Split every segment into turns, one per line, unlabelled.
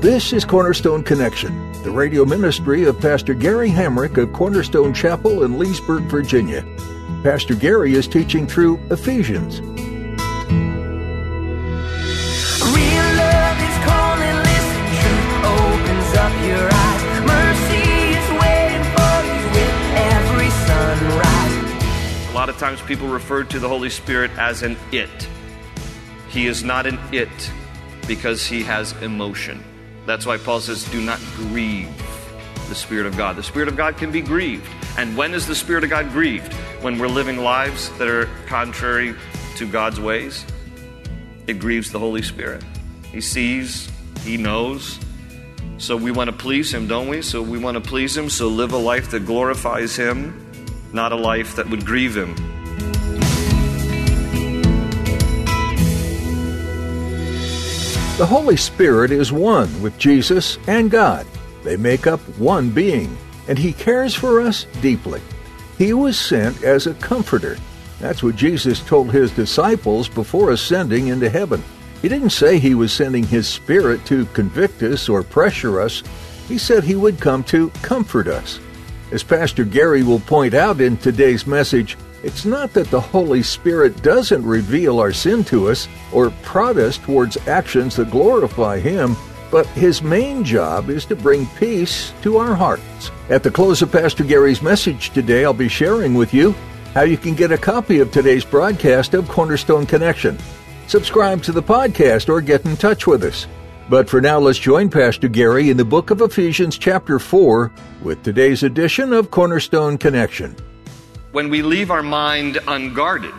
This is Cornerstone Connection, the radio ministry of Pastor Gary Hamrick of Cornerstone Chapel in Leesburg, Virginia. Pastor Gary is teaching through Ephesians.
A lot of times people refer to the Holy Spirit as an it. He is not an it because he has emotion. That's why Paul says, do not grieve the Spirit of God. The Spirit of God can be grieved. And when is the Spirit of God grieved? When we're living lives that are contrary to God's ways. It grieves the Holy Spirit. He sees, He knows. So we want to please Him, don't we? So we want to please Him. So live a life that glorifies Him, not a life that would grieve Him.
The Holy Spirit is one with Jesus and God. They make up one being, and He cares for us deeply. He was sent as a comforter. That's what Jesus told His disciples before ascending into heaven. He didn't say He was sending His Spirit to convict us or pressure us. He said He would come to comfort us. As Pastor Gary will point out in today's message, it's not that the Holy Spirit doesn't reveal our sin to us or prod us towards actions that glorify Him, but His main job is to bring peace to our hearts. At the close of Pastor Gary's message today, I'll be sharing with you how you can get a copy of today's broadcast of Cornerstone Connection. Subscribe to the podcast or get in touch with us. But for now, let's join Pastor Gary in the book of Ephesians, chapter 4, with today's edition of Cornerstone Connection
when we leave our mind unguarded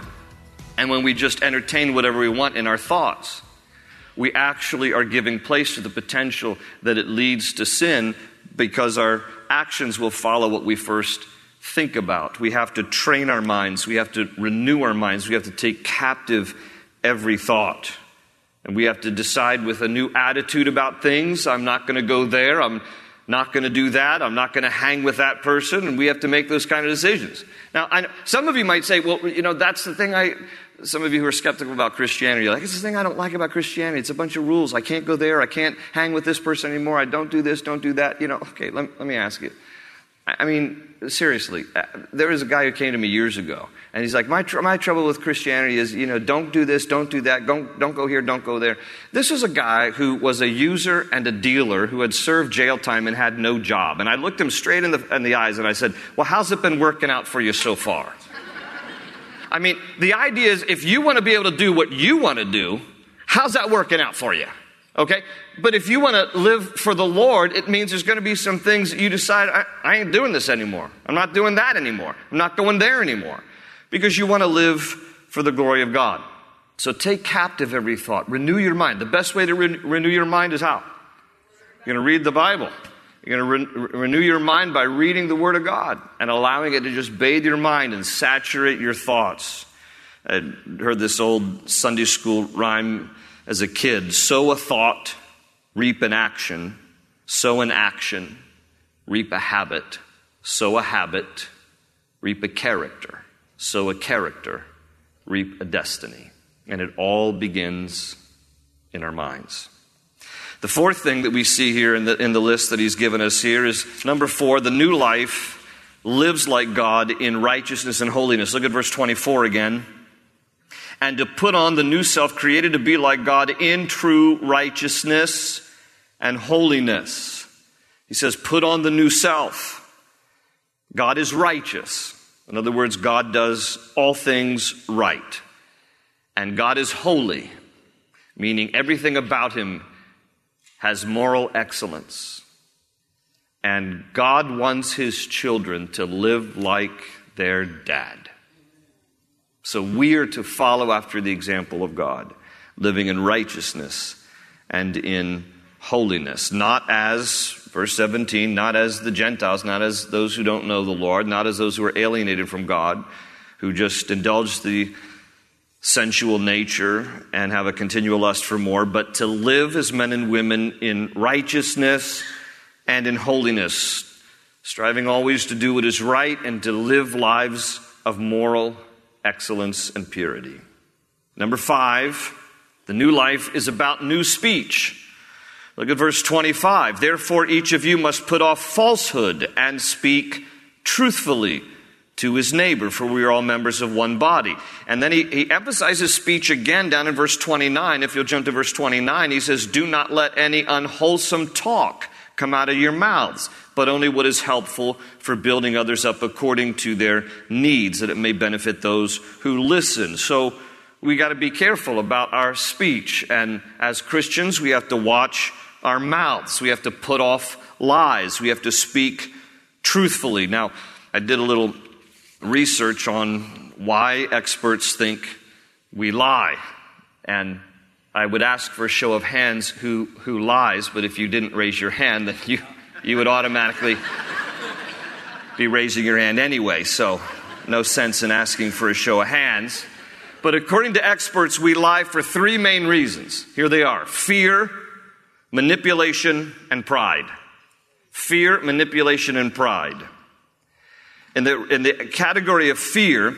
and when we just entertain whatever we want in our thoughts, we actually are giving place to the potential that it leads to sin because our actions will follow what we first think about. We have to train our minds, we have to renew our minds, we have to take captive every thought. And we have to decide with a new attitude about things. I'm not going to go there. I'm not going to do that. I'm not going to hang with that person. And we have to make those kind of decisions. Now, I, some of you might say, well, you know, that's the thing I, some of you who are skeptical about Christianity, you're like, it's the thing I don't like about Christianity. It's a bunch of rules. I can't go there. I can't hang with this person anymore. I don't do this, don't do that. You know, okay, let, let me ask you. I mean, seriously, uh, there was a guy who came to me years ago, and he's like, my, tr- my trouble with Christianity is, you know, don't do this, don't do that, don't, don't go here, don't go there. This was a guy who was a user and a dealer who had served jail time and had no job. And I looked him straight in the, in the eyes and I said, well, how's it been working out for you so far? I mean, the idea is if you want to be able to do what you want to do, how's that working out for you? Okay? But if you want to live for the Lord, it means there's going to be some things that you decide, I, I, ain't doing this anymore. I'm not doing that anymore. I'm not going there anymore. Because you want to live for the glory of God. So take captive every thought. Renew your mind. The best way to re- renew your mind is how? You're going to read the Bible. You're going to re- renew your mind by reading the Word of God and allowing it to just bathe your mind and saturate your thoughts. I heard this old Sunday school rhyme as a kid sow a thought, reap an action, sow an action, reap a habit, sow a habit, reap a character, sow a character, reap a destiny. And it all begins in our minds. The fourth thing that we see here in the, in the list that he's given us here is number four, the new life lives like God in righteousness and holiness. Look at verse 24 again and to put on the new self created to be like God in true righteousness and holiness. He says, put on the new self. God is righteous. In other words, God does all things right. And God is holy, meaning everything about him has moral excellence. And God wants his children to live like their dad. So we are to follow after the example of God, living in righteousness and in holiness, not as, verse 17, not as the Gentiles, not as those who don't know the Lord, not as those who are alienated from God, who just indulge the sensual nature and have a continual lust for more, but to live as men and women in righteousness and in holiness, striving always to do what is right and to live lives of moral excellence and purity. Number five, the new life is about new speech. Look at verse 25. Therefore, each of you must put off falsehood and speak truthfully to his neighbor, for we are all members of one body. And then he, he emphasizes speech again down in verse 29. If you'll jump to verse 29, he says, Do not let any unwholesome talk come out of your mouths, but only what is helpful for building others up according to their needs, that it may benefit those who listen. So we got to be careful about our speech. And as Christians, we have to watch our mouths. We have to put off lies. We have to speak truthfully. Now, I did a little research on why experts think we lie. And I would ask for a show of hands who, who lies, but if you didn't raise your hand, then you, you would automatically be raising your hand anyway. So, no sense in asking for a show of hands. But according to experts, we lie for three main reasons. Here they are fear, manipulation, and pride. Fear, manipulation, and pride. In the, in the category of fear,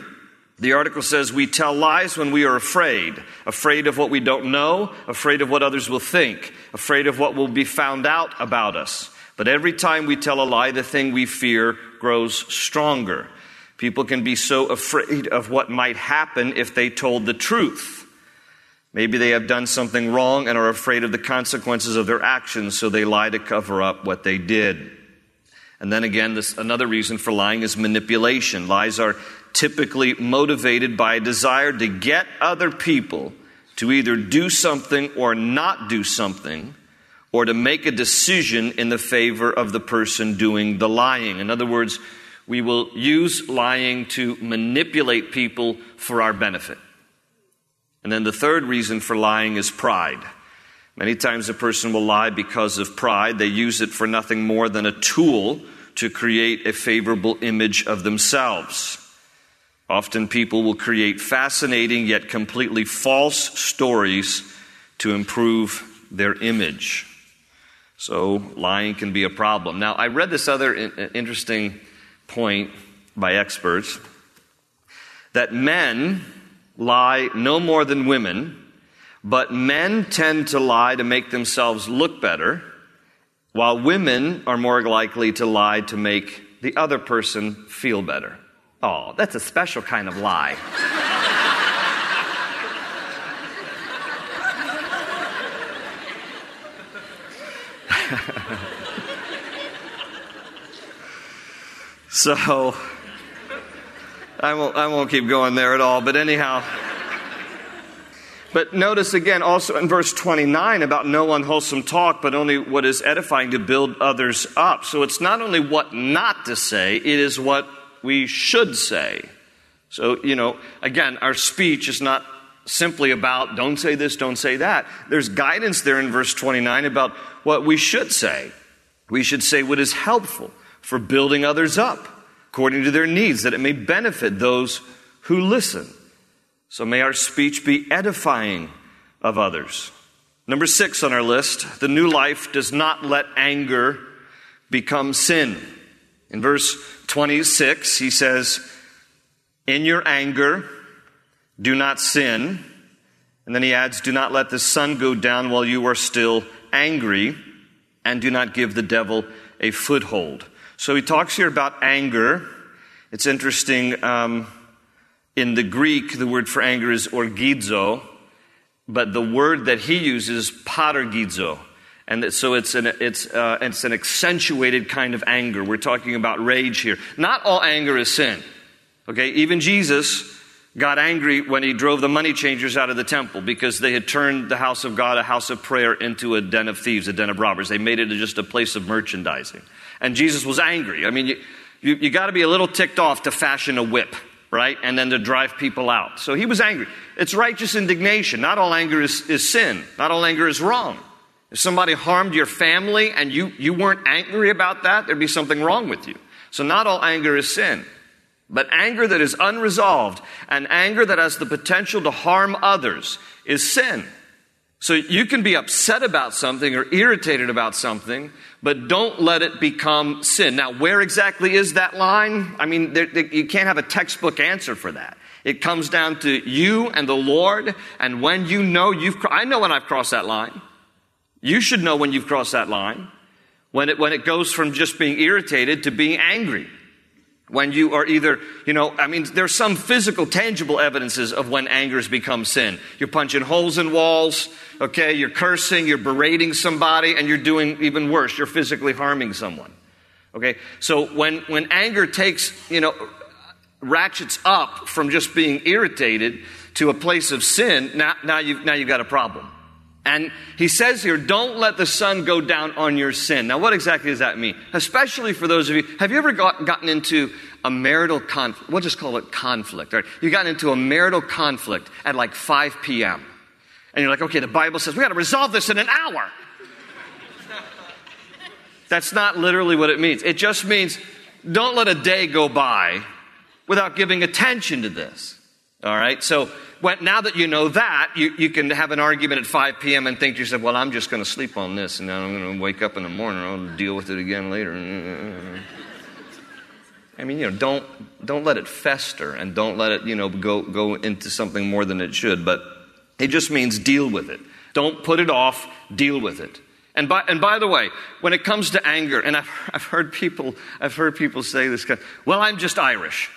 the article says we tell lies when we are afraid, afraid of what we don't know, afraid of what others will think, afraid of what will be found out about us. But every time we tell a lie, the thing we fear grows stronger. People can be so afraid of what might happen if they told the truth. Maybe they have done something wrong and are afraid of the consequences of their actions, so they lie to cover up what they did. And then again, this, another reason for lying is manipulation. Lies are typically motivated by a desire to get other people to either do something or not do something, or to make a decision in the favor of the person doing the lying. In other words, we will use lying to manipulate people for our benefit. And then the third reason for lying is pride. Many times a person will lie because of pride. They use it for nothing more than a tool to create a favorable image of themselves. Often people will create fascinating yet completely false stories to improve their image. So lying can be a problem. Now, I read this other uh, interesting point by experts that men lie no more than women, but men tend to lie to make themselves look better, while women are more likely to lie to make the other person feel better. Oh, that's a special kind of lie. so, I won't, I won't keep going there at all, but anyhow. But notice again also in verse 29 about no unwholesome talk, but only what is edifying to build others up. So it's not only what not to say, it is what we should say. So, you know, again, our speech is not simply about don't say this, don't say that. There's guidance there in verse 29 about what we should say. We should say what is helpful for building others up according to their needs, that it may benefit those who listen. So may our speech be edifying of others. Number six on our list the new life does not let anger become sin. In verse 26, he says, In your anger, do not sin. And then he adds, Do not let the sun go down while you are still angry, and do not give the devil a foothold. So he talks here about anger. It's interesting. Um, in the Greek, the word for anger is orgizo, but the word that he uses, parorgizo. And so it's an, it's, uh, it's an accentuated kind of anger. We're talking about rage here. Not all anger is sin. Okay, even Jesus got angry when he drove the money changers out of the temple because they had turned the house of God, a house of prayer, into a den of thieves, a den of robbers. They made it just a place of merchandising. And Jesus was angry. I mean, you, you, you got to be a little ticked off to fashion a whip, right? And then to drive people out. So he was angry. It's righteous indignation. Not all anger is, is sin, not all anger is wrong. If somebody harmed your family and you, you weren't angry about that, there'd be something wrong with you. So, not all anger is sin. But anger that is unresolved and anger that has the potential to harm others is sin. So you can be upset about something or irritated about something, but don't let it become sin. Now, where exactly is that line? I mean, there, there, you can't have a textbook answer for that. It comes down to you and the Lord, and when you know you've, I know when I've crossed that line. You should know when you've crossed that line. When it, when it goes from just being irritated to being angry. When you are either, you know, I mean, there's some physical, tangible evidences of when anger has become sin. You're punching holes in walls, okay? You're cursing, you're berating somebody, and you're doing even worse. You're physically harming someone. Okay? So when, when anger takes, you know, ratchets up from just being irritated to a place of sin, now, now, you've, now you've got a problem. And he says here, don't let the sun go down on your sin. Now, what exactly does that mean? Especially for those of you, have you ever got, gotten into a marital conflict? We'll just call it conflict, right? You got into a marital conflict at like 5 p.m. And you're like, okay, the Bible says we got to resolve this in an hour. That's not literally what it means. It just means don't let a day go by without giving attention to this. All right? So when, now that you know that, you, you can have an argument at 5 p.m. and think to yourself, well, I'm just going to sleep on this and then I'm going to wake up in the morning and I'll deal with it again later. I mean, you know, don't, don't let it fester and don't let it, you know, go, go into something more than it should. But it just means deal with it. Don't put it off, deal with it. And by, and by the way, when it comes to anger, and I've, I've heard people, I've heard people say this, well, I'm just Irish.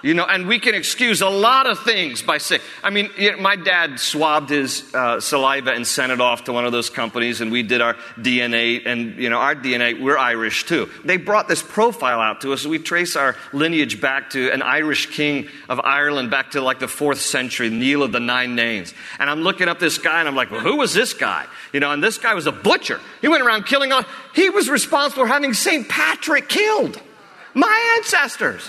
You know, and we can excuse a lot of things by saying, I mean, you know, my dad swabbed his uh, saliva and sent it off to one of those companies, and we did our DNA, and, you know, our DNA, we're Irish too. They brought this profile out to us, and we trace our lineage back to an Irish king of Ireland, back to like the fourth century, Niall of the Nine Names. And I'm looking up this guy, and I'm like, well, who was this guy? You know, and this guy was a butcher. He went around killing all, he was responsible for having St. Patrick killed. My ancestors.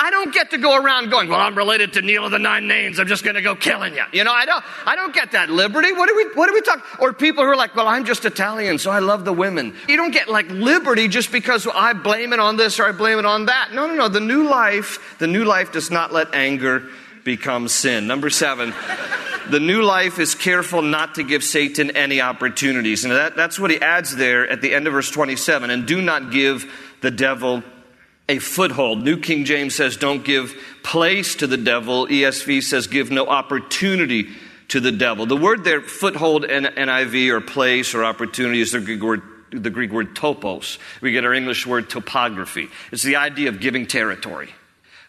I, don't get to go around going, well, I'm related to Niall of the Nine Names. I'm just going to go killing you. You know, I don't, I don't get that liberty. What do we, what do we talk? Or people who are like, well, I'm just Italian, so I love the women. You don't get like liberty just because I blame it on this or I blame it on that. No, no, no. The new life, the new life does not let anger become sin. Number seven, the new life is careful not to give Satan any opportunities. And that, that's what he adds there at the end of verse 27. And do not give the devil a foothold. New King James says, don't give place to the devil. ESV says, give no opportunity to the devil. The word there, foothold NIV or place or opportunity is the Greek word, the Greek word topos. We get our English word topography. It's the idea of giving territory.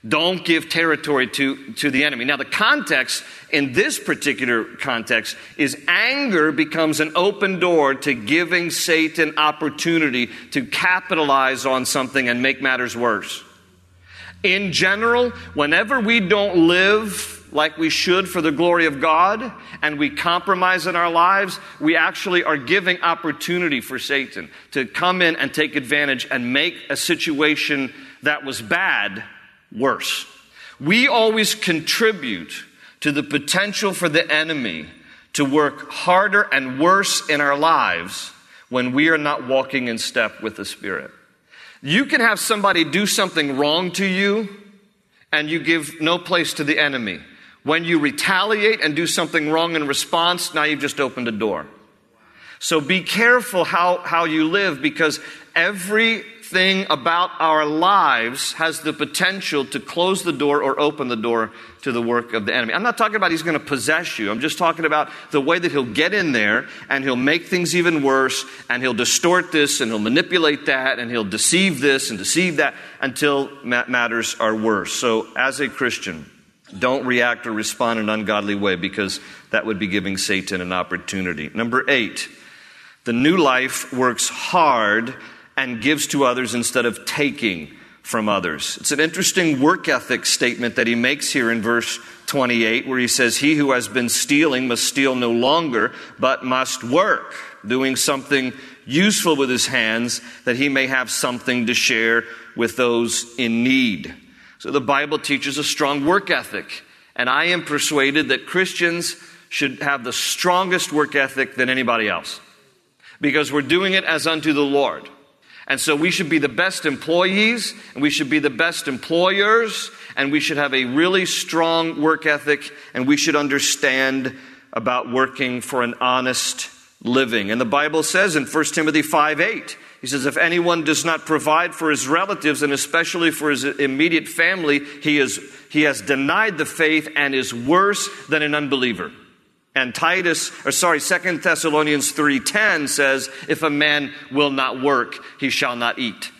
Don't give territory to, to the enemy. Now, the context in this particular context is anger becomes an open door to giving Satan opportunity to capitalize on something and make matters worse. In general, whenever we don't live like we should for the glory of God and we compromise in our lives, we actually are giving opportunity for Satan to come in and take advantage and make a situation that was bad worse. We always contribute to the potential for the enemy to work harder and worse in our lives when we are not walking in step with the Spirit. You can have somebody do something wrong to you and you give no place to the enemy. When you retaliate and do something wrong in response, now you've just opened a door. So be careful how, how you live because every thing about our lives has the potential to close the door or open the door to the work of the enemy. I'm not talking about he's going to possess you. I'm just talking about the way that he'll get in there and he'll make things even worse and he'll distort this and he'll manipulate that and he'll deceive this and deceive that until matters are worse. So, as a Christian, don't react or respond in an ungodly way because that would be giving Satan an opportunity. Number eight, the new life works hard and gives to others instead of taking from others. It's an interesting work ethic statement that he makes here in verse 28, where he says, He who has been stealing must steal no longer, but must work, doing something useful with his hands, that he may have something to share with those in need. So the Bible teaches a strong work ethic And I am persuaded that Christians should have the strongest work ethic than anybody else because we're doing it as unto the Lord. And so we should be the best employees and we should be the best employers and we should have a really strong work ethic and we should understand about working for an honest living. And the Bible says in 1 Timothy 5 8, he says, if anyone does not provide for his relatives and especially for his immediate family, he, is, he has denied the faith and is worse than an unbeliever. And Titus, or sorry, Second Thessalonians 3.10 says, if a man will not work, he shall not eat.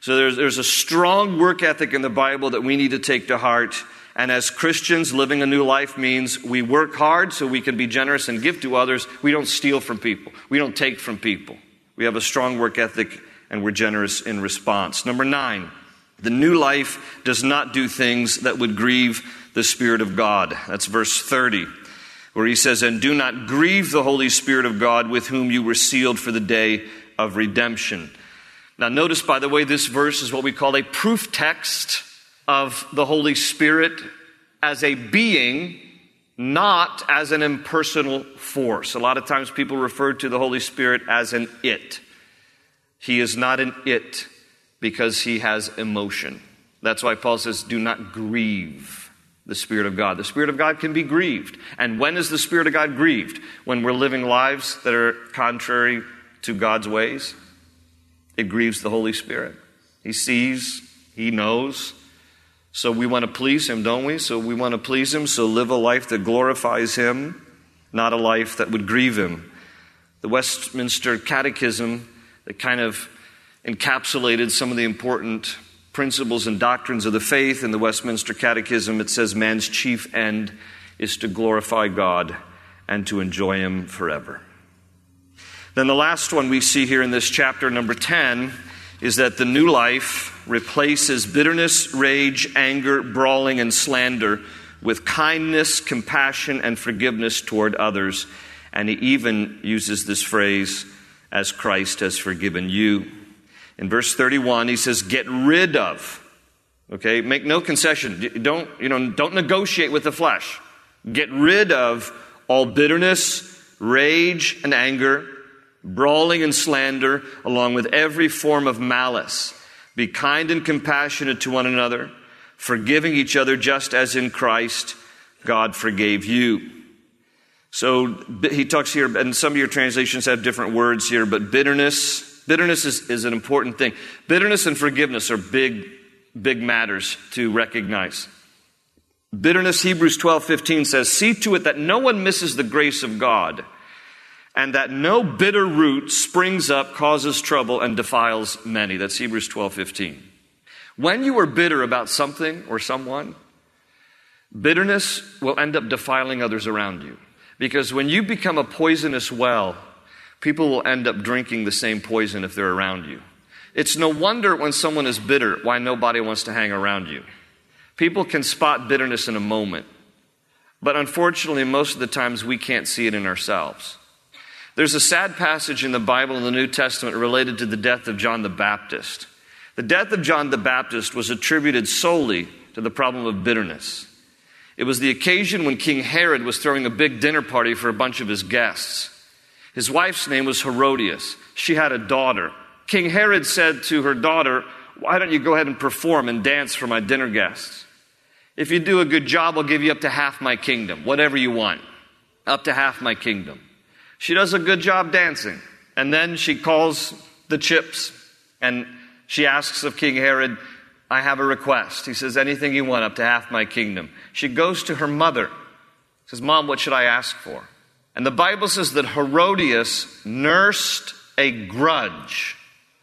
So there's, there's a strong work ethic in the Bible that we need to take to heart. And as Christians, living a new life means we work hard so we can be generous and give to others. We don't steal from people. We don't take from people. We have a strong work ethic and we're generous in response. Number nine, the new life does not do things that would grieve the Spirit of God. That's verse 30 where he says, And do not grieve the Holy Spirit of God with whom you were sealed for the day of redemption. Now, notice, by the way, this verse is what we call a proof text of the Holy Spirit as a being, not as an impersonal force. A lot of times people refer to the Holy Spirit as an it. He is not an it because he has emotion. That's why Paul says, Do not grieve the Spirit of God. The Spirit of God can be grieved. And when is the Spirit of God grieved? When we're living lives that are contrary to God's ways. It grieves the Holy Spirit. He sees, He knows. So we want to please Him, don't we? So we want to please Him, so live a life that glorifies Him, not a life that would grieve Him. The Westminster Catechism that kind of encapsulated some of the important principles and doctrines of the faith in the Westminster Catechism, it says man's chief end is to glorify God and to enjoy Him forever. Then the last one we see here in this chapter, number 10, is that the new life replaces bitterness, rage, anger, brawling, and slander with kindness, compassion, and forgiveness toward others. And he even uses this phrase, as Christ has forgiven you. In verse 31, he says, Get rid of. Okay, make no concession. Don't, you know, don't negotiate with the flesh. Get rid of all bitterness, rage, and anger, brawling and slander, along with every form of malice. Be kind and compassionate to one another, forgiving each other just as in Christ God forgave you. So he talks here, and some of your translations have different words here, but bitterness, Bitterness is, is an important thing. Bitterness and forgiveness are big, big matters to recognize. Bitterness, Hebrews 12 15 says, See to it that no one misses the grace of God, and that no bitter root springs up, causes trouble, and defiles many. That's Hebrews 12 15. When you are bitter about something or someone, bitterness will end up defiling others around you. Because when you become a poisonous well, people will end up drinking the same poison if they're around you. It's no wonder when someone is bitter why nobody wants to hang around you. People can spot bitterness in a moment, but unfortunately, most of the times we can't see it in ourselves. There's a sad passage in the Bible in the New Testament related to the death of John the Baptist. The death of John the Baptist was attributed solely to the problem of bitterness. It was the occasion when King Herod was throwing a big dinner party for a bunch of his guests. His wife's name was Herodias. She had a daughter. King Herod said to her daughter, Why don't you go ahead and perform and dance for my dinner guests? If you do a good job, I'll give you up to half my kingdom, whatever you want. Up to half my kingdom. She does a good job dancing. And then she calls the chips and she asks of King Herod, I have a request. He says, Anything you want, up to half my kingdom. She goes to her mother, says, Mom, what should I ask for? And the Bible says that Herodias nursed a grudge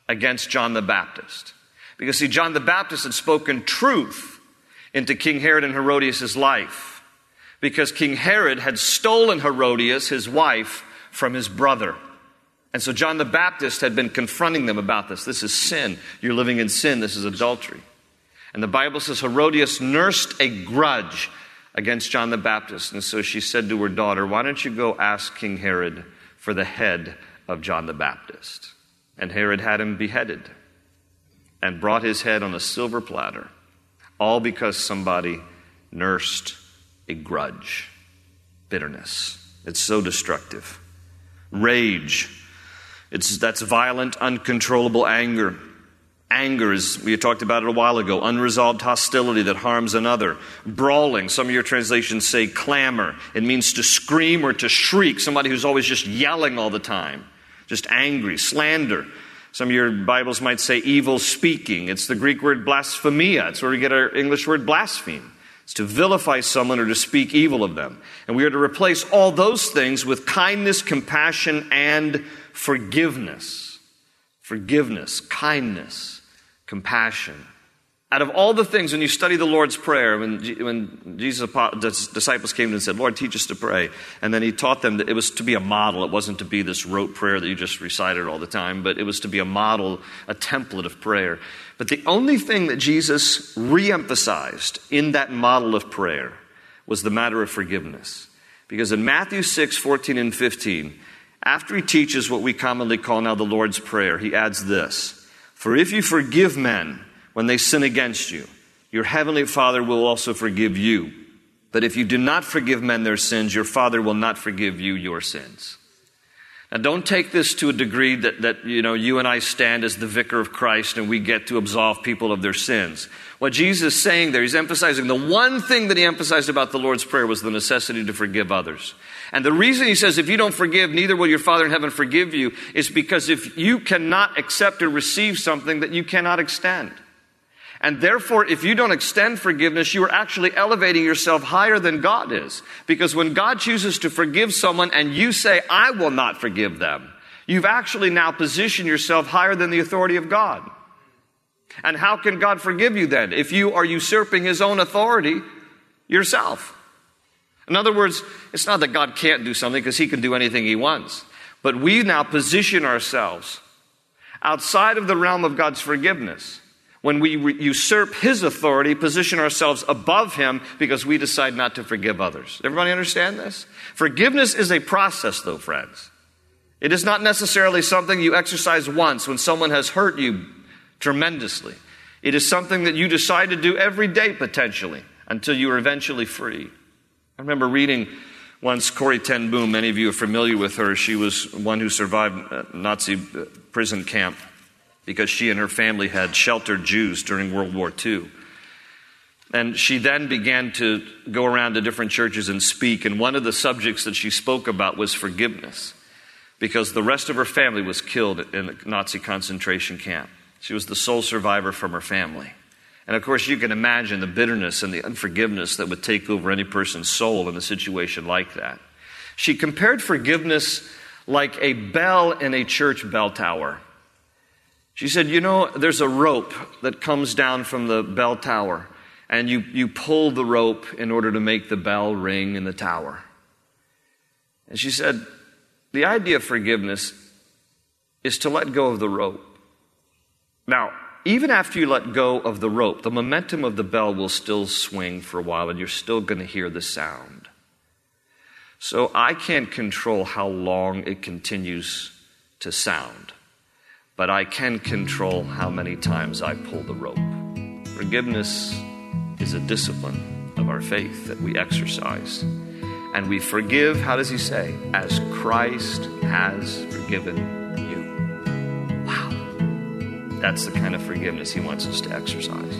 against John the Baptist. Because, see, John the Baptist had spoken truth into King Herod and Herodias' life. Because King Herod had stolen Herodias, his wife, from his brother. And so John the Baptist had been confronting them about this. This is sin. You're living in sin. This is adultery. And the Bible says Herodias nursed a grudge against John the Baptist. And so she said to her daughter, Why don't you go ask King Herod for the head of John the Baptist? And Herod had him beheaded and brought his head on a silver platter, all because somebody nursed a grudge, bitterness. It's so destructive. Rage, it's, that's violent, uncontrollable anger. Anger is, we talked about it a while ago, unresolved hostility that harms another. Brawling, some of your translations say clamor. It means to scream or to shriek, somebody who's always just yelling all the time, just angry. Slander, some of your Bibles might say evil speaking. It's the Greek word blasphemia. It's where we get our English word blaspheme. It's to vilify someone or to speak evil of them. And we are to replace all those things with kindness, compassion, and forgiveness. Forgiveness, kindness, compassion. Out of all the things, when you study the Lord's Prayer, when, when Jesus' disciples came to and said, Lord, teach us to pray, and then he taught them that it was to be a model. It wasn't to be this rote prayer that you just recited all the time, but it was to be a model, a template of prayer. But the only thing that Jesus reemphasized in that model of prayer was the matter of forgiveness. Because in Matthew 6, 14, and 15, after he teaches what we commonly call now the Lord's Prayer, he adds this For if you forgive men, when they sin against you. Your heavenly Father will also forgive you. But if you do not forgive men their sins, your Father will not forgive you your sins. Now, don't take this to a degree that, that you know you and I stand as the vicar of Christ and we get to absolve people of their sins. What Jesus is saying there, he's emphasizing the one thing that he emphasized about the Lord's Prayer was the necessity to forgive others. And the reason he says, if you don't forgive, neither will your Father in heaven forgive you, is because if you cannot accept or receive something that you cannot extend. And therefore, if you don't extend forgiveness, you are actually elevating yourself higher than God is. Because when God chooses to forgive someone and you say, I will not forgive them, you've actually now positioned yourself higher than the authority of God. And how can God forgive you then if you are usurping his own authority yourself? In other words, it's not that God can't do something because he can do anything he wants. But we now position ourselves outside of the realm of God's forgiveness when we re- usurp his authority, position ourselves above him because we decide not to forgive others. Everybody understand this? Forgiveness is a process, though, friends. It is not necessarily something you exercise once when someone has hurt you tremendously. It is something that you decide to do every day, potentially, until you are eventually free. I remember reading once Corrie ten Boom. Many of you are familiar with her. She was one who survived a Nazi uh, prison camp because she and her family had sheltered Jews during World War II. And she then began to go around to different churches and speak. And one of the subjects that she spoke about was forgiveness because the rest of her family was killed in a Nazi concentration camp. She was the sole survivor from her family. And of course, you can imagine the bitterness and the unforgiveness that would take over any person's soul in a situation like that. She compared forgiveness like a bell in a church bell tower. She said, You know, there's a rope that comes down from the bell tower, and you, you pull the rope in order to make the bell ring in the tower. And she said, The idea of forgiveness is to let go of the rope. Now, even after you let go of the rope, the momentum of the bell will still swing for a while, and you're still going to hear the sound. So I can't control how long it continues to sound but I can control how many times I pull the rope. Forgiveness is a discipline of our faith that we exercise. And we forgive, how does he say? As Christ has forgiven. That's the kind of forgiveness he wants us to exercise.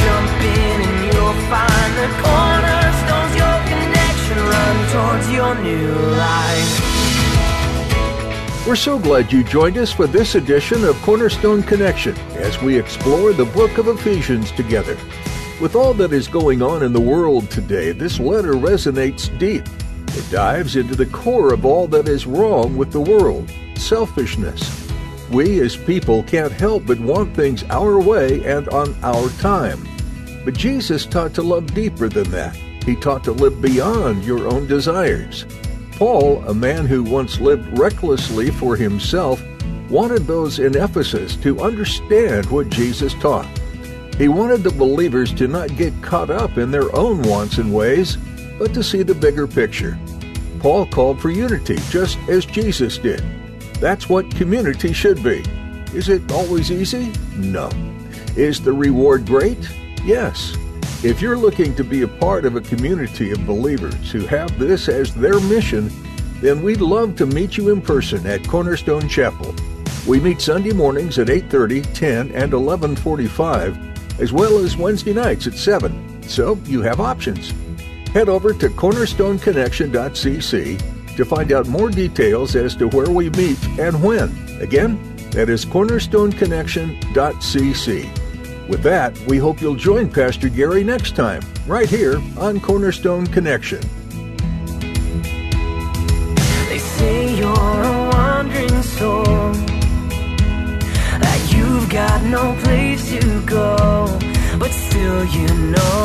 jump in and you'll find the cornerstones, your connection, run towards your new life.
We're so glad you joined us for this edition of Cornerstone Connection as we explore the book of Ephesians together. With all that is going on in the world today, this letter resonates deep. It dives into the core of all that is wrong with the world selfishness. We as people can't help but want things our way and on our time. But Jesus taught to love deeper than that. He taught to live beyond your own desires. Paul, a man who once lived recklessly for himself, wanted those in Ephesus to understand what Jesus taught. He wanted the believers to not get caught up in their own wants and ways, but to see the bigger picture. Paul called for unity, just as Jesus did. That's what community should be. Is it always easy? No. Is the reward great? Yes. If you're looking to be a part of a community of believers who have this as their mission, then we'd love to meet you in person at Cornerstone Chapel. We meet Sunday mornings at 8:30, 10, and 11:45, as well as Wednesday nights at 7. So, you have options. Head over to cornerstoneconnection.cc to find out more details as to where we meet and when. Again, that is cornerstoneconnection.cc. With that, we hope you'll join Pastor Gary next time, right here on Cornerstone Connection.
They say you're a wandering soul, that you've got no place to go, but still you know